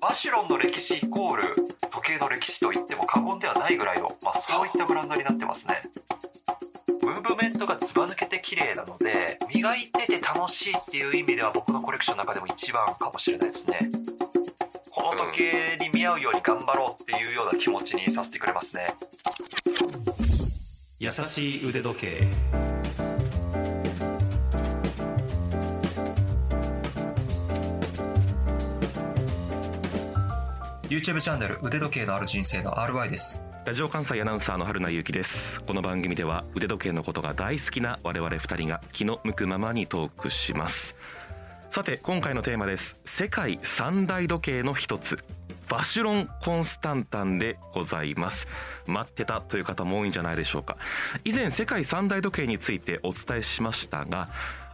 バシロンの歴史イコール時計の歴史と言っても過言ではないぐらいの、まあ、そういったブランドになってますね。ムーブメントがずば抜けて綺麗なので磨いてて楽しいっていう意味では僕のコレクションの中でも一番かもしれないですね。この時計に見合うように頑張ろうっていうような気持ちにさせてくれますね。優しい腕時計。YouTube チャンネル腕時計のある人生の RY です。ラジオ関西アナウンサーの春名由紀です。この番組では腕時計のことが大好きな我々二人が気の向くままにトークします。さて今回のテーマです。世界三大時計の一つ。バシュロン・コンスタンタンでございます。待ってたという方も多いんじゃないでしょうか。以前世界三大時計についてお伝えしましたが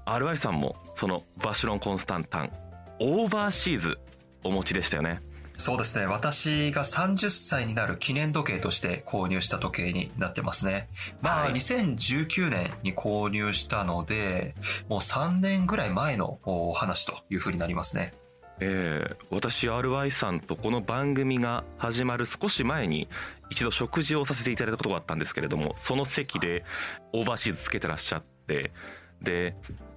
RY さんもそのバシュロン・コンスタンタンオーバーシーズお持ちでしたよね。そうですね。私が30歳になる記念時計として購入した時計になってますね。まあ、はい、2019年に購入したので、もう3年ぐらい前のお話というふうになりますね。えー、私 RY さんとこの番組が始まる少し前に一度食事をさせていただいたことがあったんですけれどもその席でオーバーシーズつけてらっしゃってで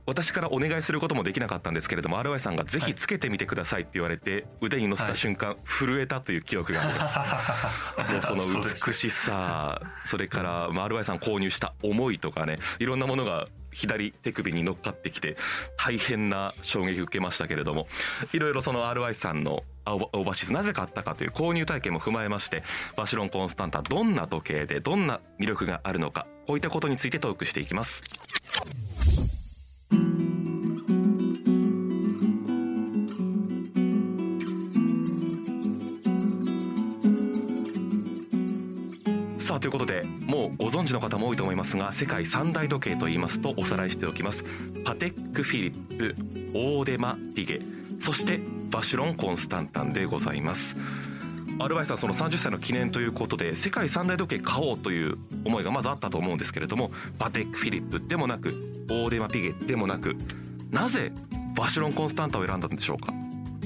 私からお願いすることもできなかったんですけれども RY さんがぜひつけてみてくださいって言われて腕に乗せた瞬間、震えたという記憶があります。もうその美しさそれから、まあ、RY さん購入した思いとかねいろんなものが左手首に乗っかってきて大変な衝撃を受けましたけれどもいろいろその RY さんのオーバーシーズなぜ買ったかという購入体験も踏まえましてバシロンコンスタンタどんな時計でどんな魅力があるのかこういったことについてトークしていきます。さあということでもうご存知の方も多いと思いますが世界三大時計と言いますとおさらいしておきます。パテック・フィリップオーデマ・ピゲそしてバシュロン・コンスタンタンでございます。アルバイさんその30歳の記念ということで世界三大時計買おうという思いがまずあったと思うんですけれどもバテック・フィリップでもなくオーデマ・ピゲでもなくなぜバシロン・コンスタンタを選んだんでしょうか？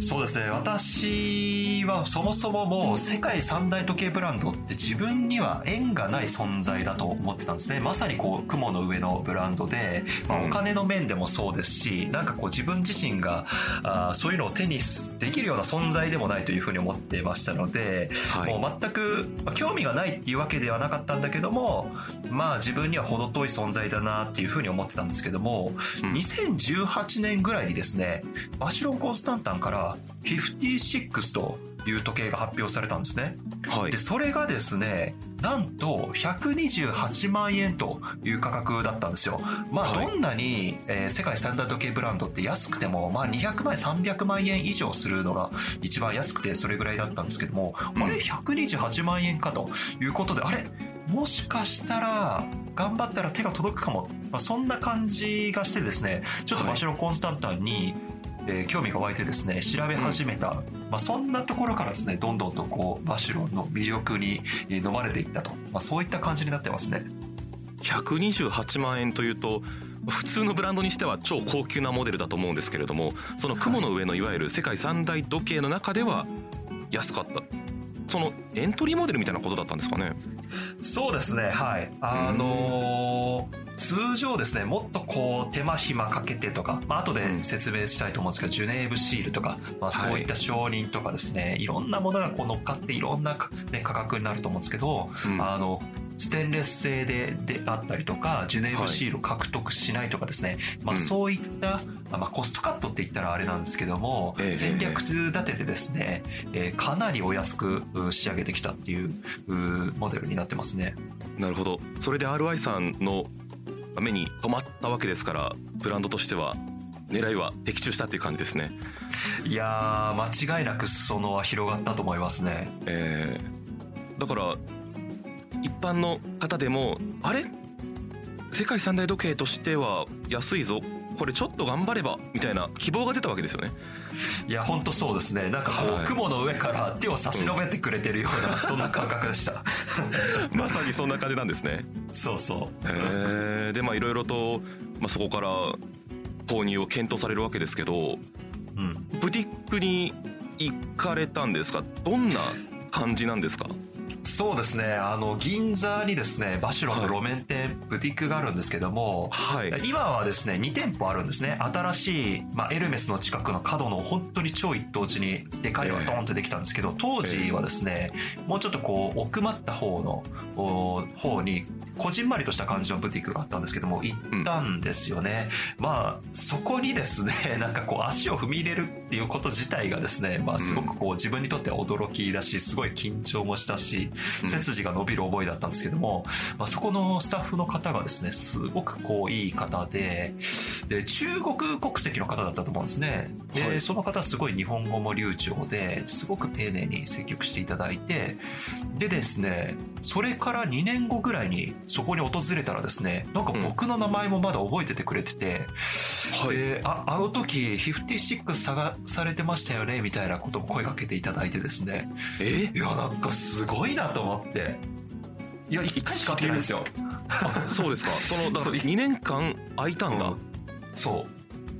そうですね。私はそもそももう世界三大時計ブランドって自分には縁がない存在だと思ってたんですね。まさにこう雲の上のブランドで、まあ、お金の面でもそうですし、うん、なんかこう自分自身があそういうのを手にできるような存在でもないというふうに思ってましたので、はい、もう全く、まあ、興味がないっていうわけではなかったんだけどもまあ自分には程遠い存在だなっていうふうに思ってたんですけども、うん、2018年ぐらいにですねバシロン・コンスタンタンから56という時計が発表されたんですね。はい、でそれがですねなんと128万円という価格だったんですよ。まあどんなに、えー、世界スタンダード系ブランドって安くても、まあ200万円、300万円以上するのが一番安くてそれぐらいだったんですけども、うん、あれ128万円かということで、あれ？もしかしたら頑張ったら手が届くかも、まあ、そんな感じがしてですねちょっと場所のコンスタンタンにえー、興味が湧いてですね調べ始めた、うん、まあ、そんなところからですねどんどんとこうバシュロンの魅力に飲まれていったと、まあ、そういった感じになってますね。128万円というと普通のブランドにしては超高級なモデルだと思うんですけれどもその雲の上のいわゆる世界三大時計の中では安かったそのエントリーモデルみたいなことだったんですかね？そうですねはい。あのー通常ですねもっとこう手間暇かけてとか、まあ後で説明したいと思うんですけど、ジュネーブシールとか、まあ、そういった承認とかですね、はい、いろんなものがこう乗っかっていろんな、ね、価格になると思うんですけど、うん、あのステンレス製でであったりとかジュネーブシールを獲得しないとかですね、はい、まあ、そういった、まあ、コストカットって言ったらあれなんですけども、えー、戦略立ててですね、えー、かなりお安く仕上げてきたっていうモデルになってますね。なるほど。それで RI さんの目に留まったわけですからブランドとしては狙いは的中したっていう感じですね。いや間違いなく裾野は広がったと思いますね。えー、だから一般の方でもあれ？世界三大時計としては安いぞ。これちょっと頑張ればみたいな希望が出たわけですよね。いや本当そうですね。なんかこう、はい、雲の上から手を差し伸べてくれてるような、うん、そんな感覚でした。まさにそんな感じなんですね。そうそう。へえでまあいろいろと、まあ、そこから購入を検討されるわけですけど、うん、ブティックに行かれたんですか？どんな感じなんですか？そうですね。あの銀座にですねバシュロンの路面店、はい、ブティックがあるんですけども、はい、今はですね2店舗あるんですね。新しい、まあ、エルメスの近くの角の本当に超一等地にでかいのがドーンとできたんですけど当時はですね、もうちょっとこう奥まった方の方にこじんまりとした感じのブティックがあったんですけども行ったんですよね、うん、まあそこにですね なんかこう足を踏み入れるっていうこと自体がですね、まあ、すごくこう自分にとっては驚きだしすごい緊張もしたし背筋が伸びる覚えだったんですけども、まあ、そこのスタッフの方がですねすごくこういい方でで中国国籍の方だったと思うんですね。で、はい、その方すごい日本語も流暢ですごく丁寧に積極していただいてでですねそれから2年後ぐらいにそこに訪れたらですねなんか僕の名前もまだ覚えててくれてて、うん、でああの時56探されてましたよねみたいなことも声かけていただいてですね。え？いやなんかすごいなと思って。いや1回しか会ってないんですよ。そうですか。そのだから2年間空いたんだ、うん、そう。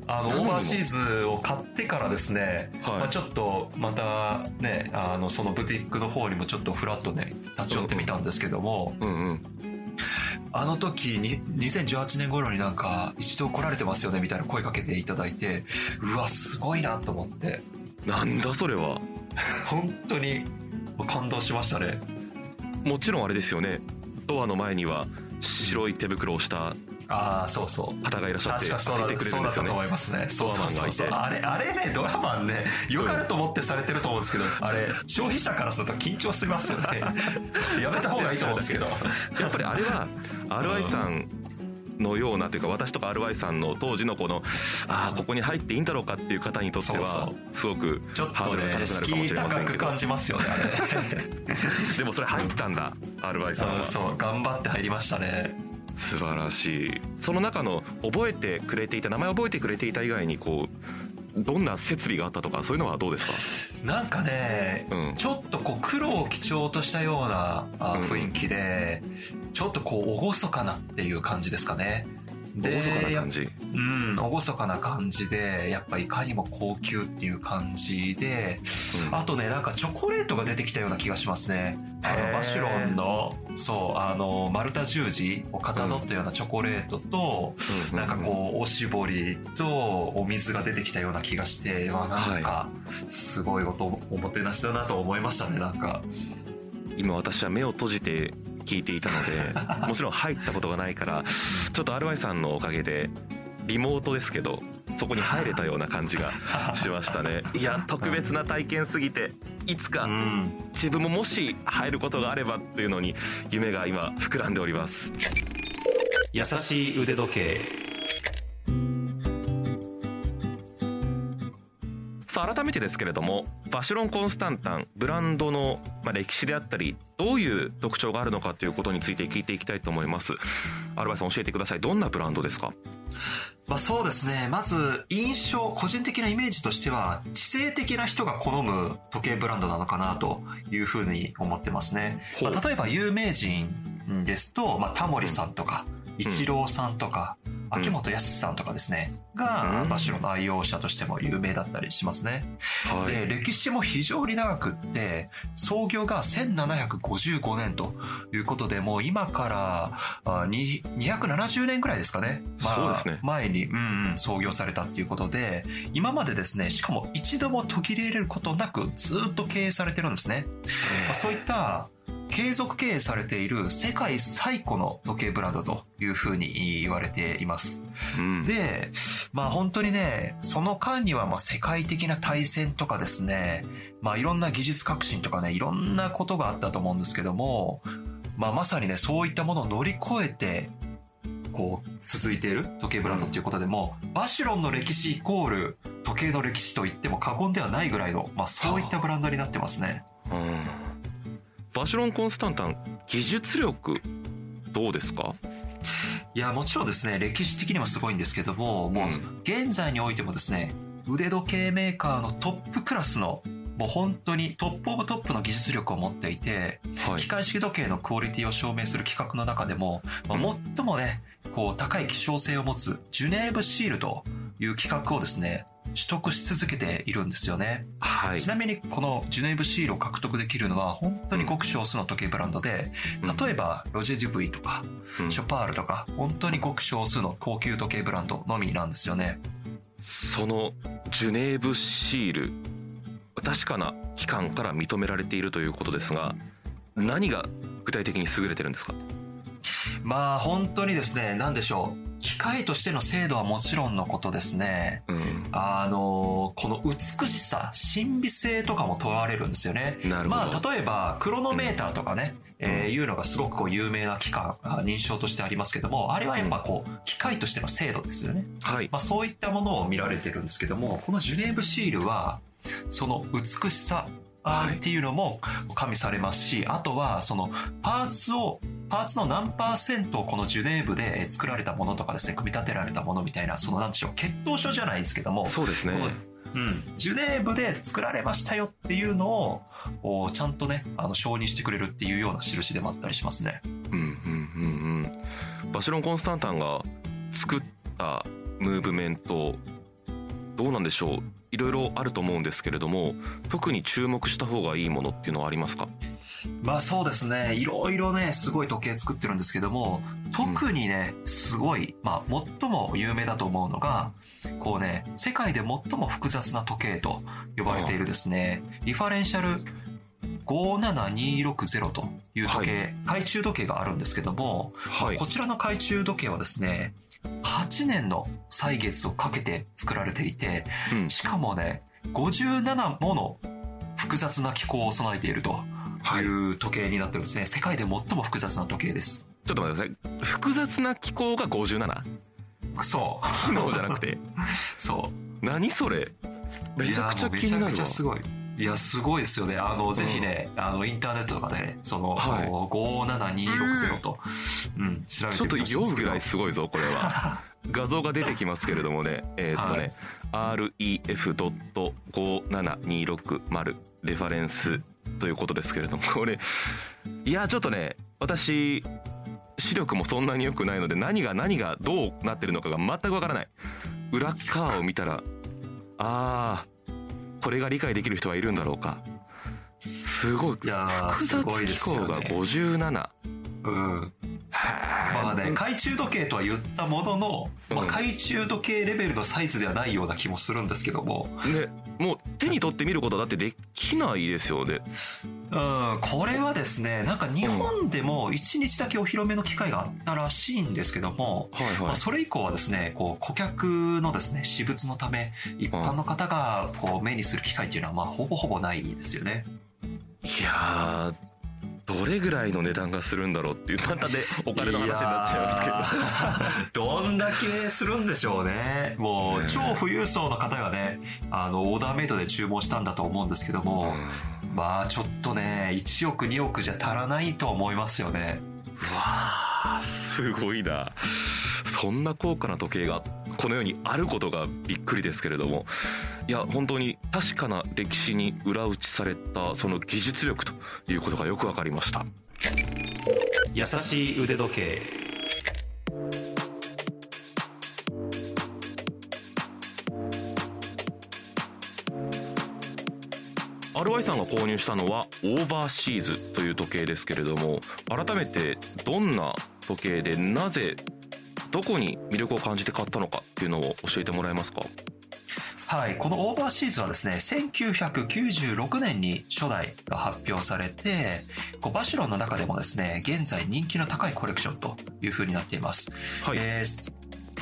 あのオーバーシーズを買ってからですね、はい、まあ、ちょっとまたねあのそのブティックの方にもちょっとフラッとね立ち寄ってみたんですけども、うんうん、あの時に2018年頃になんか一度来られてますよねみたいな声かけていただいてうわすごいなと思って。なんだそれは。本当に感動しましたね。もちろんあれですよね。ドアの前には白い手袋をしたああそうそう。方がいらっしゃって確かそうだてくれるんですよね。と思いますね。そうそうそうそう。あれあれねドラマンねよかれと思ってされてると思うんですけど、うん、あれ消費者からすると緊張しますよね。やめた方がいいと思うんですけど。やっぱりあれは RI さんのようなというか私とか RY さんの当時のこのああここに入っていいんだろうかっていう方にとってはすごくハードルが高くなるかもしれませんけど。感じますよね でもそれ入ったんだ RY さんは。そう頑張って入りましたね。素晴らしい。その中の覚えてくれていた名前覚えてくれていた以外にこうどんな設備があったとかそういうのはどうですか？なんかね、うん、ちょっとこう黒を基調としたような雰囲気で、うん、ちょっとこう厳かなっていう感じですかね。厳かな感じ。うん、厳かな感じで、やっぱいかにも高級っていう感じで、うん、あとね、なんかチョコレートが出てきたような気がしますね。あの、バシュロンの、そう、あの、丸太十字をかたどったようなチョコレートと、うん、なんかこう、おしぼりとお水が出てきたような気がして、わ、なんか、すごいおおもてなしだなと思いましたね、なんか。今私は目を閉じて聞いていたので もちろん入ったことがないからちょっと RY さんのおかげでリモートですけどそこに入れたような感じが しましたね。いや特別な体験すぎていつか自分ももし入ることがあればっていうのに夢が今膨らんでおります。優しい腕時計さあ改めてですけれどもバシロン・コンスタンタンブランドの歴史であったりどういう特徴があるのかということについて聞いていきたいと思います。アルバイさん教えてください。どんなブランドですか？まあ、そうですね。まず印象個人的なイメージとしては知性的な人が好む時計ブランドなのかなというふうに思ってますね、まあ、例えば有名人ですと、まあ、タモリさんとか、イチローさんとか、秋元康さんとかですね、が、バシロの愛用者としても有名だったりしますね。はい、で、歴史も非常に長くって、創業が1755年ということで、もう今から270年ぐらいですかね。まあ、そうですね。前に、うん、うん、創業されたっていうことで、今までですね、しかも一度も途切れることなくずっと経営されてるんですね。まあ、そういった継続経営されている世界最古の時計ブランドというふうに言われています。うん、で、まあ本当にね、その間にはまあ世界的な対戦とかですね、まあいろんな技術革新とかね、いろんなことがあったと思うんですけども、まあまさにね、そういったものを乗り越えて、こう、続いている時計ブランドということでも、バシュロンの歴史イコール時計の歴史と言っても過言ではないぐらいの、まあそういったブランドになってますね。うんバシロン・コンスタンタン技術力どうですか？いやもちろんですね歴史的にもすごいんですけども、もう現在においてもですね腕時計メーカーのトップクラスのもう本当にトップオブトップの技術力を持っていて、はい。機械式時計のクオリティを証明する規格の中でも、まあうん。最もね、こう高い希少性を持つジュネーブシールという規格をですね、取得し続けているんですよね。はい。ちなみにこのジュネーブシールを獲得できるのは本当にごく少数の時計ブランドで、例えばロジェ・デュブイとかうん。ショパールとか本当にごく少数の高級時計ブランドのみなんですよね。そのジュネーブシール確かな機関から認められているということですが何が具体的に優れてるんですか？まあ本当にですね、なんでしょう。機械としての精度はもちろんのことですね。うんあのこの美しさ、神秘性とかも問われるんですよね。まあ例えばクロノメーターとかね、えーいうのがすごくこう有名な機関、あ認証としてありますけども、あれはやっぱこう機械としての精度ですよね。はいまあそういったものを見られてるんですけども、このジュネーブシールは、その美しさっていうのも加味されますし、あとはそのパーツを、パーツの何パーセントをこのジュネーブで作られたものとかですね、組み立てられたものみたいな、そのなんでしょう、血統書じゃないですけども、そうですね。うん、ジュネーブで作られましたよっていうのを、おちゃんとね、あの承認してくれるっていうような印でもあったりしますね。うんうんうんうん。バシロン・コンスタンタンが作ったムーブメントどうなんでしょう？いろいろあると思うんですけれども特に注目した方がいいものっていうのはありますか？まあそうですね、いろいろね、すごい時計作ってるんですけども、特にね、すごい、まあ最も有名だと思うのが、こうね、世界で最も複雑な時計と呼ばれているですね、リファレンシャル57260という時計、懐中時計があるんですけども、はい。こちらの懐中時計はですね、8年の歳月をかけて作られていて、うんしかもね、57もの複雑な機構を備えているとはいいう時計になってるんですね。世界で最も複雑な時計です。ちょっと待ってください複雑な機構が 57? そう。機能じゃなくてそう。何それ？めちゃくちゃ気になるわめちゃくちゃすごい。いや、すごいですよね。あの、ぜひね、あの、インターネットとかでね、その、はい。57260と、うん、調べてちょっと。みてほしいんですけど。酔うぐらいすごいぞこれは。画像が出てきますけれどもね。えーっとね、ref.57260 レファレンスということですけれどもこれ。いやちょっとね私視力もそんなに良くないので何が何がどうなってるのかが全くわからない。裏側を見たらあーこれが理解できる人はいるんだろうかすごい複すごいで雑機構がすよね。57うん。まあね、懐中時計とは言ったものの、まあ、うん。懐中時計レベルのサイズではないような気もするんですけども、ねもう手に取ってみることだってできないですよね。うん、これはですね、なんか日本でも1日だけお披露目の機会があったらしいんですけども、はいはい。まあ、それ以降はですね、こう顧客のですね、私物のため、一般の方がこう目にする機会っていうのは、まあ、ほぼほぼないですよね。いやーどれぐらいの値段がするんだろうっていう またねお金の話になっちゃいますけどど。どんだけするんでしょうね。もう、ね超富裕層の方がね、あの、オーダーメイドで注文したんだと思うんですけども、まあ、ちょっとね、1億、2億じゃ足らないと思いますよね。うわーすごいなそんな高価な時計がこの世にあることがびっくりですけれどもいや本当に確かな歴史に裏打ちされたその技術力ということがよくわかりました優しい腕時計。RY さんが購入したのはオーバーシーズという時計ですけれども改めてどんな時計でなぜどこに魅力を感じて買ったのかっていうのを教えてもらえますか？はい、このオーバーシーズはですね、1996年に初代が発表されて、こうバシュロンの中でもですね、現在人気の高いコレクションという風になっています。はい、えース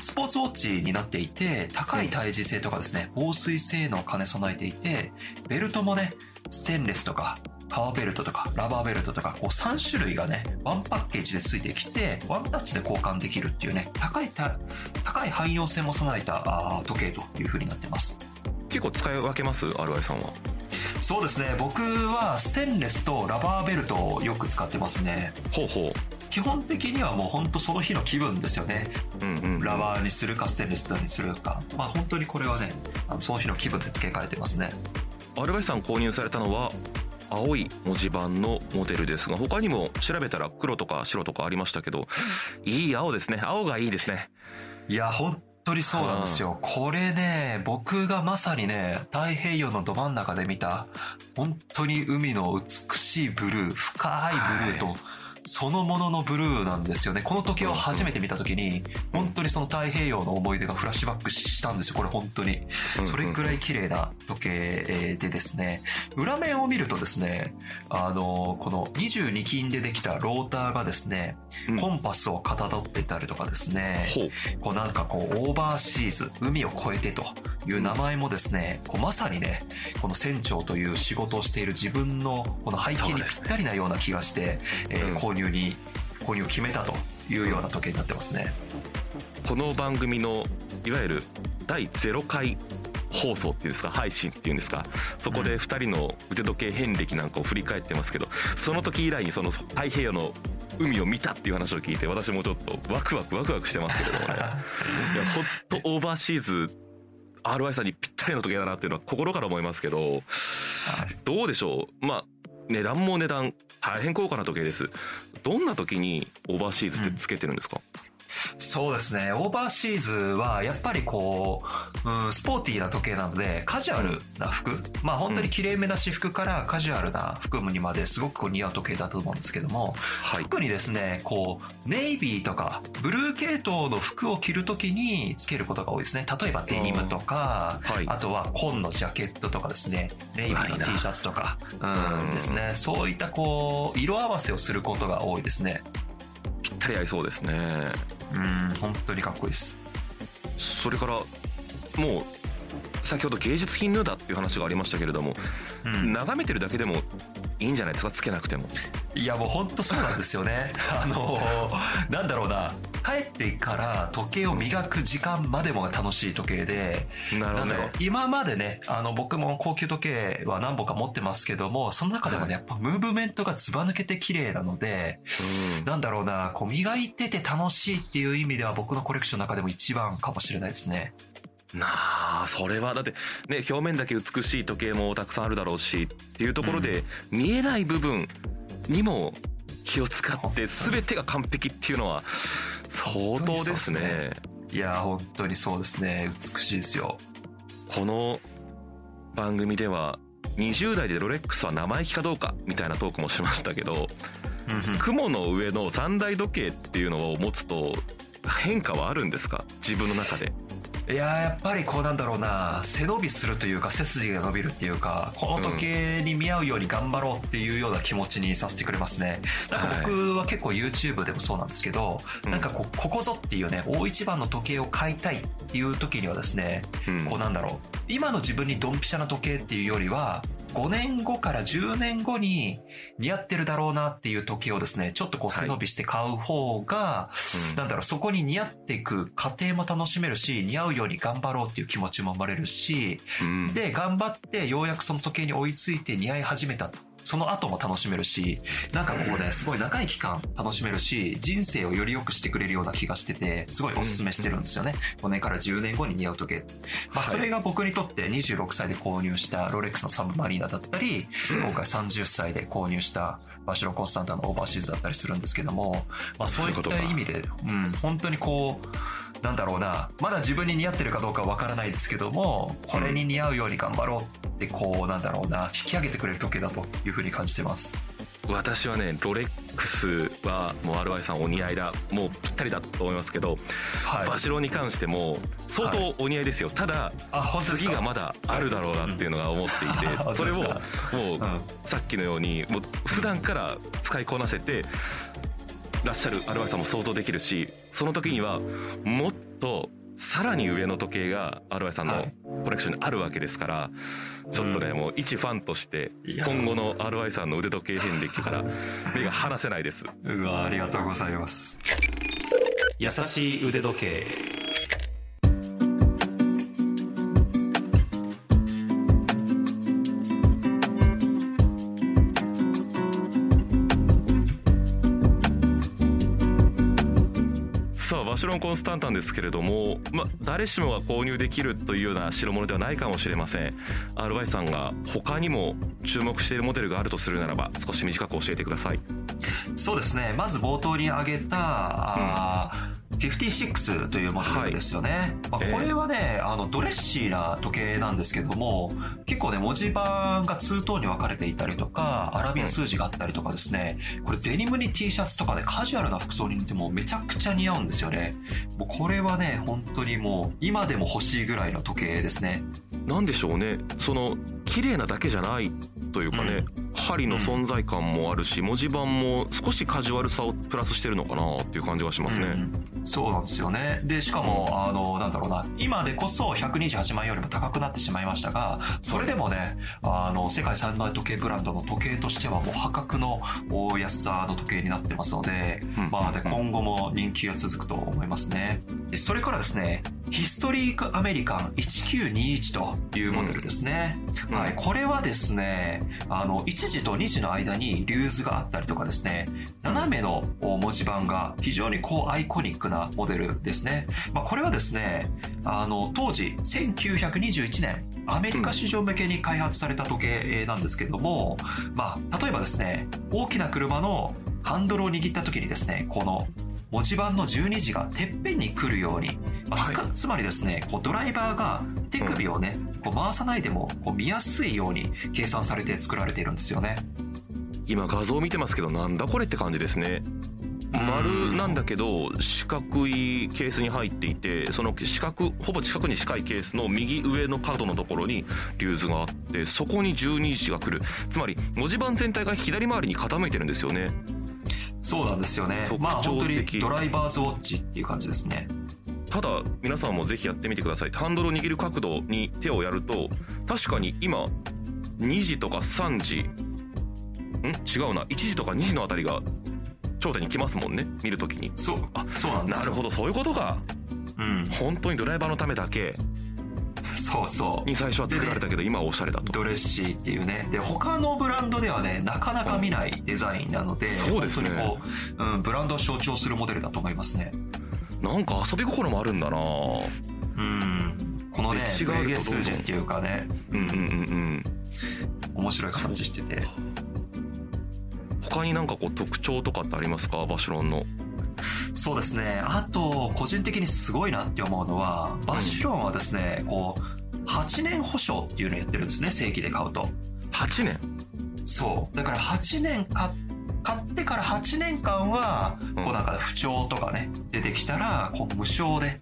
スポーツウォッチになっていて、高い耐磁性とかですね、防水性能を兼ね備えていて、ベルトもね、ステンレスとか、革ベルトとか、ラバーベルトとか、こう3種類がね、ワンパッケージで付いてきて、ワンタッチで交換できるっていうね、高いた、高い汎用性も備えた時計という風になってます。結構使い分けます？RY さんはそうですね、僕はステンレスとラバーベルトをよく使ってますね。ほうほ基本的にはもう本当その日の気分ですよね。ううんうんラバーにするかステンレスにするか。まあ本当にこれはね、その日の気分で付け替えてますね。アルバイトさん購入されたのは青い文字盤のモデルですが他にも調べたら黒とか白とかありましたけどいい青ですね。青がいいですね。いや本当にそうなんですよ。これね、僕がまさにね、太平洋のど真ん中で見た、本当に海の美しいブルー、深いブルーと、はいそのもののブルーなんですよね。この時計を初めて見た時に、本当にその太平洋の思い出がフラッシュバックしたんですよ。これ本当に。それくらい綺麗な時計でですね、裏面を見るとですね、あの、この22金でできたローターがですね、コンパスをかたどってたりとかですね、こうなんかこうオーバーシーズ、海を越えてという名前もですね、こうまさにね、この船長という仕事をしている自分のこの背景にぴったりなような気がして、えー、購入に購入を決めたというような時計になってますね。この番組のいわゆる第0回放送っていうんですか配信っていうんですかそこで2人の腕時計遍歴なんかを振り返ってますけどその時以来にその太平洋の海を見たっていう話を聞いて私もちょっとワクワクワクワクしてますけれどもね。いやほんとオーバーシーズ RY さんにぴったりの時計だなっていうのは心から思いますけどどうでしょう？まあ値段も値段大変高価な時計です。どんな時にオーバーシーズってつけてるんですか、うんそうですね。オーバーシーズは、やっぱりこう、うん、スポーティーな時計なので、カジュアルな服、まあ本当に綺麗めな私服からカジュアルな服にまですごく似合う時計だと思うんですけども、はい、特にですね、こう、ネイビーとか、ブルー系統の服を着るときにつけることが多いですね。例えばデニムとか、はい、あとは紺のジャケットとかですね、ネイビーの T シャツとか、うんですね、そういったこう、色合わせをすることが多いですね。ぴったり合いそうですね。うん本当にかっこいいです。それからもう先ほど芸術品のだっていう話がありましたけれども、うん、眺めてるだけでもいいんじゃないですか？つけなくても。いやもう本当そうなんですよね。あのなんだろうな。帰ってから時計を磨く時間までもが楽しい時計で、なるほど、今までね、あの僕も高級時計は何本か持ってますけども、その中でもね、やっぱムーブメントがずば抜けて綺麗なので、うん、なんだろうな、こう磨いてて楽しいっていう意味では僕のコレクションの中でも一番かもしれないですね。なあそれはだってね表面だけ美しい時計もたくさんあるだろうしっていうところで、見えない部分にも気を使って全てが完璧っていうのは相当ですね。いや、本当にそうですね。美しいですよ。この番組では、20代でロレックスは生意気かどうかみたいなトークもしましたけど、雲の上の三大時計っていうのを持つと変化はあるんですか？自分の中で。いややっぱりこうなんだろうな背伸びするというか背筋が伸びるっていうかこの時計に見合うように頑張ろうっていうような気持ちにさせてくれますね。なんか僕は結構 YouTube でもそうなんですけど、はい、なんかこここぞっていうね大一番の時計を買いたいっていう時にはですね、うん、こうなんだろう今の自分にドンピシャな時計っていうよりは5年後から10年後に似合ってるだろうなっていう時計をですね、ちょっとこう背伸びして買う方が、はい、なんだろう、そこに似合っていく過程も楽しめるし、似合うように頑張ろうっていう気持ちも生まれるし、うん、で、頑張ってようやくその時計に追いついて似合い始めたと。その後も楽しめるし、なんかここですごい長い期間楽しめるし、人生をより良くしてくれるような気がしてて、すごいお勧めしてるんですよね。5年から10年後に似合う時計。まあそれが僕にとって26歳で購入したロレックスのサブマリーナだったり、今回30歳で購入したバシロコンスタンタのオーバーシーズだったりするんですけども、まあそういった意味で、うん、本当にこう、なんだろうな、まだ自分に似合ってるかどうかわからないですけども、これに似合うように頑張ろうってこう、なんだろうな、引き上げてくれる時計だというふうに感じてます。私はねロレックスはもう RY さんお似合いだもうぴったりだと思いますけど、はい、バシロに関しても相当お似合いですよ、はい、ただ次がまだあるだろうなっていうのが思っていて、うん、それをもう、さっきのようにもう普段から使いこなせてらっしゃるアルバイトさんも想像できるしその時にはもっとさらに上の時計がアルバイトさんのコレクションにあるわけですから、ちょっとね、もう一ファンとして今後の RY さんの腕時計遍歴から目が離せないです。うわありがとうございます。優しい腕時計バシュロン・コンスタンタンですけれども、ま、誰しもが購入できるというような代物ではないかもしれません。RY さんが他にも注目しているモデルがあるとするならば少し短く教えてください。そうですね。まず冒頭に挙げた、うん56というモデルですよね。はい、まあ、これはね、えー、あの、ドレッシーな時計なんですけども、結構ね、文字盤が2等に分かれていたりとか、アラビア数字があったりとかですね、これデニムに T シャツとかね、カジュアルな服装に似てもめちゃくちゃ似合うんですよね。もうこれはね、本当にもう、今でも欲しいぐらいの時計ですね。なんでしょうね。その、綺麗なだけじゃないというかね、うん針の存在感もあるし、文字盤も少しカジュアルさをプラスしてるのかなっていう感じがしますね。うん、そうなんですよね。で、しかも、あの、なんだろうな、今でこそ128万円よりも高くなってしまいましたが、それでもね、あの、世界三大時計ブランドの時計としてはもう破格の安さの時計になってますので、うん、まあ、で、今後も人気が続くと思いますね。それからですね、ヒストリークアメリカン1921というモデルですね。うん、はい、これはですね、あの、1時と2時の間にリューズがあったりとかですね、斜めの文字盤が非常にこうアイコニックなモデルですね。まあ、これはですね、あの、当時1921年、アメリカ市場向けに開発された時計なんですけれども、まあ、例えばですね、大きな車のハンドルを握った時にですね、この文字盤の12時がてっぺんに来るように、まあ、つはい、つまりですねこうドライバーが手首をね、こう回さないでもこう見やすいように計算されて作られているんですよね。今画像を見てますけどなんだこれって感じですね。丸なんだけど四角いケースに入っていてその四角ほぼ近くに近いケースの右上の角のところにリューズがあってそこに12時が来る。つまり文字盤全体が左回りに傾いてるんですよねそうなんですよね。まあ本当にドライバーズウォッチっていう感じですね。ただ皆さんもぜひやってみてください。ハンドルを握る角度に手をやると確かに今2時とか3時ん？違うな。1時とか2時のあたりが頂点に来ますもんね。見るときに。そうあそうなんですなるほど。そういうことか。うん。本当にドライバーのためだけそうそう。に最初は作られたけど今はおしゃれだと。ドレッシーっていうね。で他のブランドではねなかなか見ないデザインなので、そうですね。こう、うん、ブランドを象徴するモデルだと思いますね。なんか遊び心もあるんだな。うん。このね違う数字っていうかね。うんうんうんうん。面白い形してて。他になんかこう特徴とかってありますか？バシュロンのそうですね。あと個人的にすごいなって思うのはバシュロンはですね、うん、こう8年保証っていうのをやってるんですね正規で買うと。8年？そう。だから8年買っ買ってから8年間は、こうなんか不調とかね、出てきたら、こう無償で、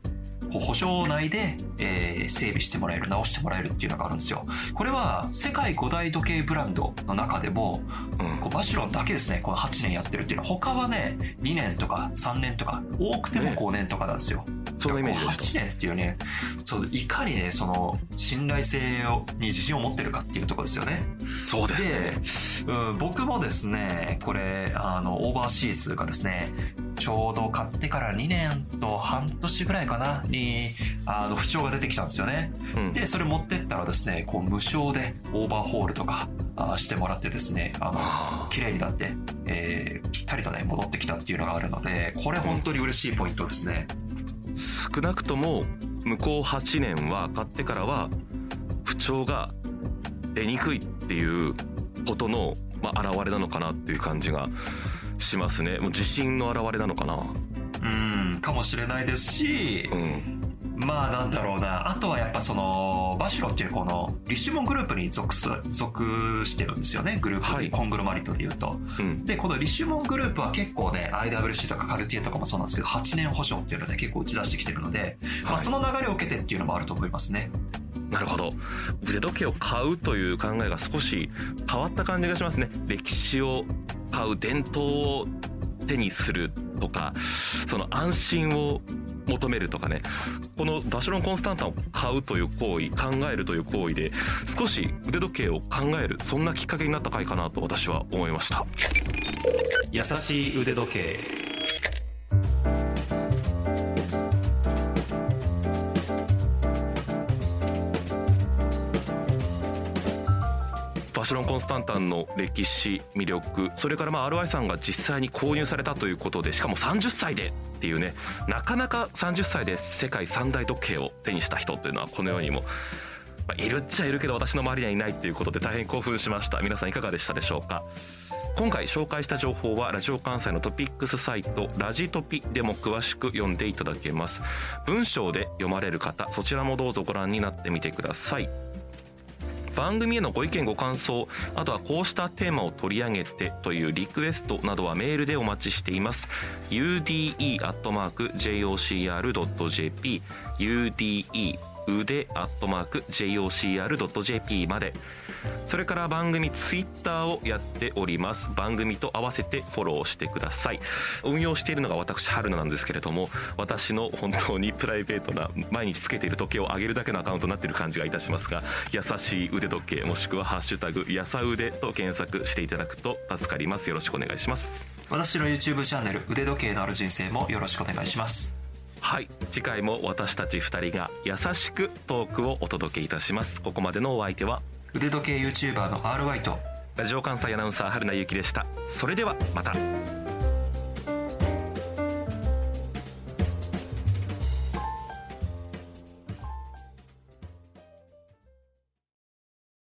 こう保証内で、えー、整備してもらえる、直してもらえるっていうのがあるんですよ。これは世界5大時計ブランドの中でも、うん、こうバシュロンだけですね、この8年やってるっていうのは、他はね、2年とか3年とか、多くても5年とかなんですよ。ねそのイメージ8年っていうね、そういかにね、その信頼性をに自信を持ってるかっていうところですよね。そうですね。うん、僕もですね、これ、あの、オーバーシーズがですね、ちょうど買ってから2年と半年ぐらいかな、に、あの、不調が出てきたんですよね。うん、で、それ持ってったらですね、こう、無償でオーバーホールとか、あしてもらってですね、あの、綺麗になって、えー、ぴったりとね、戻ってきたっていうのがあるので、これ本当に嬉しいポイントですね。うん少なくとも向こう8年は買ってからは不調が出にくいっていうことの、まあ、表れなのかなっていう感じがしますね。もう自信の表れなのかな。うんかもしれないですし、うん、まあなんだろうな。あとはやっぱその、バシュロっていうこの、リシュモングループに属す、属してるんですよね。グループ、はい、コングロマリットで言うと、うん。で、このリシュモングループは結構ね、IWC とかカルティエとかもそうなんですけど、8年保証っていうので、ね、結構打ち出してきてるので、はい、まあその流れを受けてっていうのもあると思いますね。なるほど腕時計を買うという考えが少し変わった感じがしますね歴史を買う伝統を手にするとかその安心を求めるとかね。このバシロン・コンスタンタンを買うという行為考えるという行為で少し腕時計を考えるそんなきっかけになった回かなと私は思いました。優しい腕時計。シロン・コンスタンタンの歴史魅力それからまあ RY さんが実際に購入されたということでしかも30歳でっていうねなかなか30歳で世界三大時計を手にした人というのはこのようにもま、いるっちゃいるけど私の周りにはいないということで大変興奮しました皆さんいかがでしたでしょうか今回紹介した情報はラジオ関西のトピックスサイトラジトピでも詳しく読んでいただけます文章で読まれる方そちらもどうぞご覧になってみてください番組へのご意見ご感想あとはこうしたテーマを取り上げてというリクエストなどはメールでお待ちしています。Ude.jocr.jp ude 腕アットマーク JOCR.jp まで。それから番組ツイッターをやっております。番組と合わせてフォローしてください。運用しているのが私春菜なんですけれども私の本当にプライベートな毎日つけている時計を上げるだけのアカウントになっている感じがいたしますが優しい腕時計もしくはハッシュタグやさ腕と検索していただくと助かります。よろしくお願いします。私の YouTube チャンネル腕時計のある人生もよろしくお願いします。はい。次回も私たち2人が優しくトークをお届けいたします。ここまでのお相手は腕時計 YouTuber の RY とラジオ関西アナウンサー春名由紀でした。それではまた